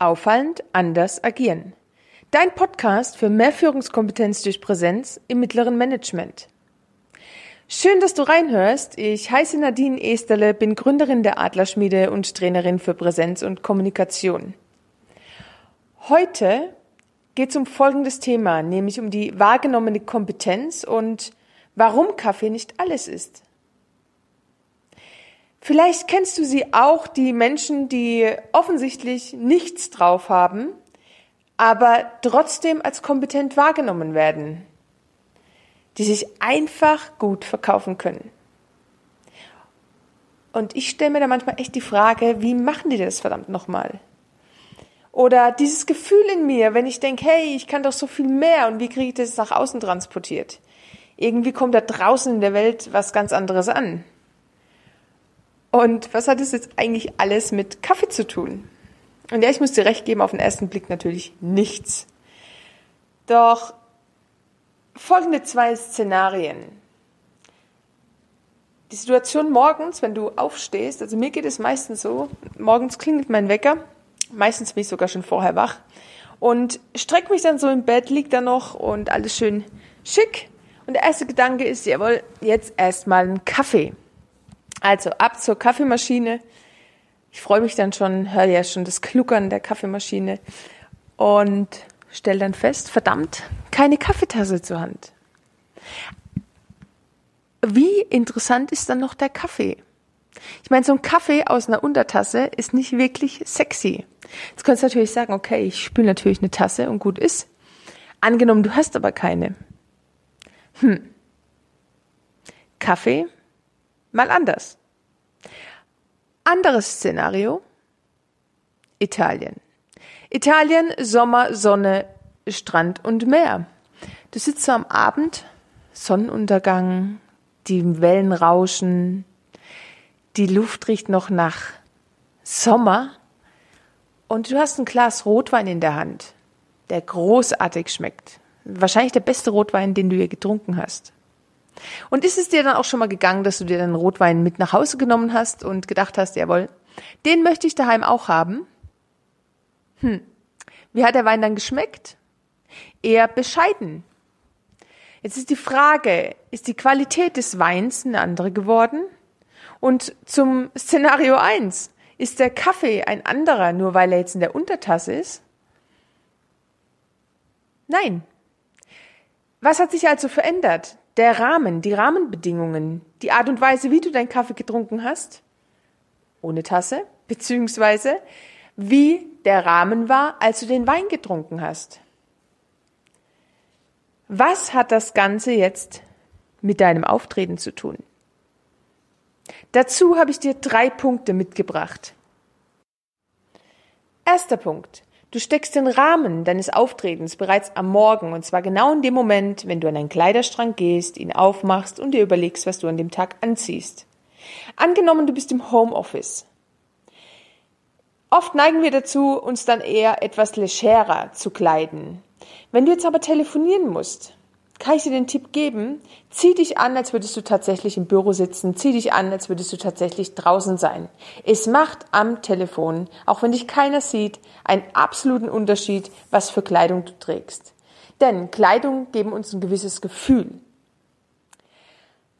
Auffallend anders agieren. Dein Podcast für mehr Führungskompetenz durch Präsenz im mittleren Management. Schön, dass du reinhörst. Ich heiße Nadine Esterle, bin Gründerin der Adlerschmiede und Trainerin für Präsenz und Kommunikation. Heute geht es um folgendes Thema, nämlich um die wahrgenommene Kompetenz und warum Kaffee nicht alles ist. Vielleicht kennst du sie auch, die Menschen, die offensichtlich nichts drauf haben, aber trotzdem als kompetent wahrgenommen werden, die sich einfach gut verkaufen können. Und ich stelle mir da manchmal echt die Frage, wie machen die das verdammt nochmal? Oder dieses Gefühl in mir, wenn ich denke, hey, ich kann doch so viel mehr und wie kriege ich das nach außen transportiert? Irgendwie kommt da draußen in der Welt was ganz anderes an. Und was hat es jetzt eigentlich alles mit Kaffee zu tun? Und ja, ich muss dir recht geben, auf den ersten Blick natürlich nichts. Doch folgende zwei Szenarien. Die Situation morgens, wenn du aufstehst, also mir geht es meistens so, morgens klingelt mein Wecker, meistens bin ich sogar schon vorher wach und streck mich dann so im Bett, lieg da noch und alles schön schick. Und der erste Gedanke ist, jawohl, jetzt erstmal einen Kaffee. Also ab zur Kaffeemaschine. Ich freue mich dann schon, höre ja schon das Kluckern der Kaffeemaschine und stelle dann fest, verdammt, keine Kaffeetasse zur Hand. Wie interessant ist dann noch der Kaffee? Ich meine, so ein Kaffee aus einer Untertasse ist nicht wirklich sexy. Jetzt könntest du natürlich sagen, okay, ich spüle natürlich eine Tasse und gut ist. Angenommen, du hast aber keine. Hm. Kaffee mal anders. Anderes Szenario. Italien. Italien, Sommer, Sonne, Strand und Meer. Du sitzt so am Abend, Sonnenuntergang, die Wellen rauschen, die Luft riecht noch nach Sommer und du hast ein Glas Rotwein in der Hand, der großartig schmeckt. Wahrscheinlich der beste Rotwein, den du je getrunken hast. Und ist es dir dann auch schon mal gegangen, dass du dir den Rotwein mit nach Hause genommen hast und gedacht hast, jawohl, den möchte ich daheim auch haben? Hm. Wie hat der Wein dann geschmeckt? Eher bescheiden. Jetzt ist die Frage, ist die Qualität des Weins eine andere geworden? Und zum Szenario 1, ist der Kaffee ein anderer, nur weil er jetzt in der Untertasse ist? Nein. Was hat sich also verändert? Der Rahmen, die Rahmenbedingungen, die Art und Weise, wie du deinen Kaffee getrunken hast, ohne Tasse, beziehungsweise wie der Rahmen war, als du den Wein getrunken hast. Was hat das Ganze jetzt mit deinem Auftreten zu tun? Dazu habe ich dir drei Punkte mitgebracht. Erster Punkt. Du steckst den Rahmen deines Auftretens bereits am Morgen und zwar genau in dem Moment, wenn du an deinen Kleiderstrang gehst, ihn aufmachst und dir überlegst, was du an dem Tag anziehst. Angenommen, du bist im Homeoffice. Oft neigen wir dazu, uns dann eher etwas legerer zu kleiden. Wenn du jetzt aber telefonieren musst, kann ich dir den Tipp geben, zieh dich an, als würdest du tatsächlich im Büro sitzen, zieh dich an, als würdest du tatsächlich draußen sein. Es macht am Telefon, auch wenn dich keiner sieht, einen absoluten Unterschied, was für Kleidung du trägst. Denn Kleidung geben uns ein gewisses Gefühl.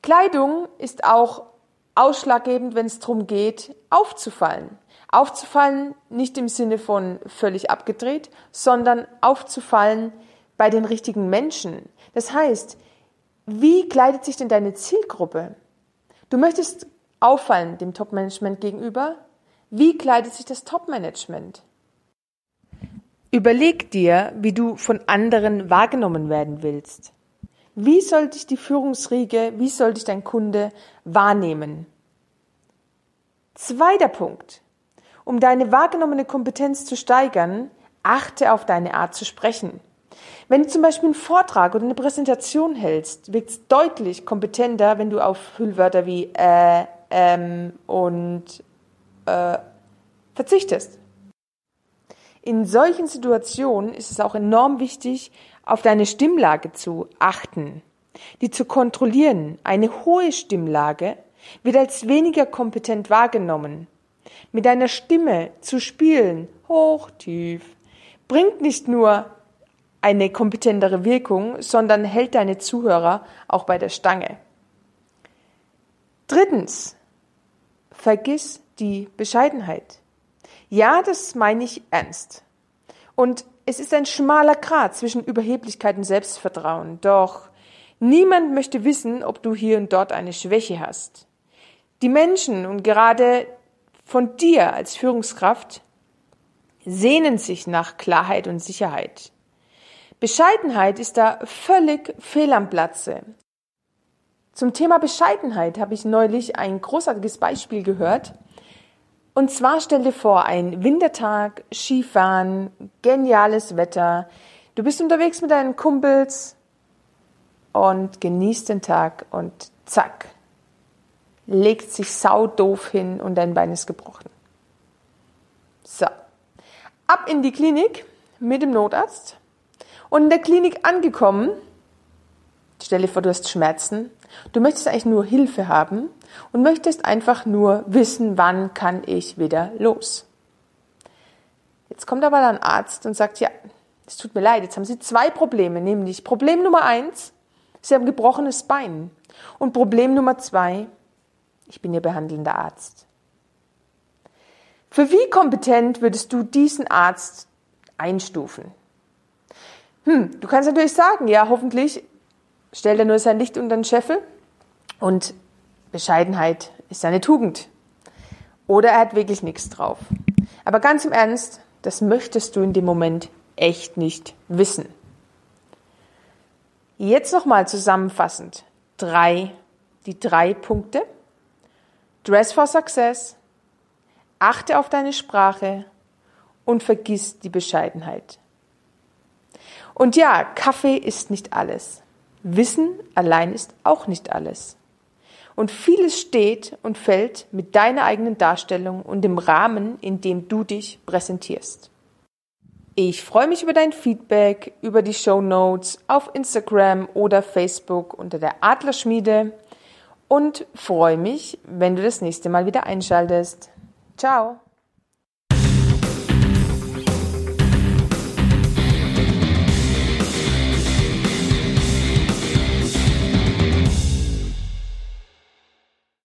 Kleidung ist auch ausschlaggebend, wenn es darum geht, aufzufallen. Aufzufallen nicht im Sinne von völlig abgedreht, sondern aufzufallen bei den richtigen Menschen. Das heißt, wie kleidet sich denn deine Zielgruppe? Du möchtest auffallen dem Top-Management gegenüber. Wie kleidet sich das Top-Management? Überleg dir, wie du von anderen wahrgenommen werden willst. Wie soll dich die Führungsriege, wie soll dich dein Kunde wahrnehmen? Zweiter Punkt. Um deine wahrgenommene Kompetenz zu steigern, achte auf deine Art zu sprechen. Wenn du zum Beispiel einen Vortrag oder eine Präsentation hältst, wirkt es deutlich kompetenter, wenn du auf Füllwörter wie äh, ähm und äh, verzichtest. In solchen Situationen ist es auch enorm wichtig, auf deine Stimmlage zu achten, die zu kontrollieren. Eine hohe Stimmlage wird als weniger kompetent wahrgenommen. Mit deiner Stimme zu spielen, hoch, tief, bringt nicht nur eine kompetentere Wirkung, sondern hält deine Zuhörer auch bei der Stange. Drittens, vergiss die Bescheidenheit. Ja, das meine ich ernst. Und es ist ein schmaler Grat zwischen Überheblichkeit und Selbstvertrauen. Doch niemand möchte wissen, ob du hier und dort eine Schwäche hast. Die Menschen und gerade von dir als Führungskraft sehnen sich nach Klarheit und Sicherheit. Bescheidenheit ist da völlig fehl am Platze. Zum Thema Bescheidenheit habe ich neulich ein großartiges Beispiel gehört. Und zwar stell dir vor, ein Wintertag, Skifahren, geniales Wetter. Du bist unterwegs mit deinen Kumpels und genießt den Tag und zack, legt sich saudoof hin und dein Bein ist gebrochen. So, ab in die Klinik mit dem Notarzt und in der Klinik angekommen, stell dir vor, du hast Schmerzen, du möchtest eigentlich nur Hilfe haben und möchtest einfach nur wissen, wann kann ich wieder los. Jetzt kommt aber ein Arzt und sagt, ja, es tut mir leid, jetzt haben Sie zwei Probleme, nämlich Problem Nummer eins, Sie haben gebrochenes Bein und Problem Nummer zwei, ich bin Ihr behandelnder Arzt. Für wie kompetent würdest du diesen Arzt einstufen? Hm, du kannst natürlich sagen, ja, hoffentlich stellt er nur sein Licht unter den Scheffel und Bescheidenheit ist seine Tugend. Oder er hat wirklich nichts drauf. Aber ganz im Ernst, das möchtest du in dem Moment echt nicht wissen. Jetzt nochmal zusammenfassend. Drei, die drei Punkte. Dress for Success. Achte auf deine Sprache und vergiss die Bescheidenheit. Und ja, Kaffee ist nicht alles. Wissen allein ist auch nicht alles. Und vieles steht und fällt mit deiner eigenen Darstellung und dem Rahmen, in dem du dich präsentierst. Ich freue mich über dein Feedback, über die Show Notes auf Instagram oder Facebook unter der Adlerschmiede und freue mich, wenn du das nächste Mal wieder einschaltest. Ciao!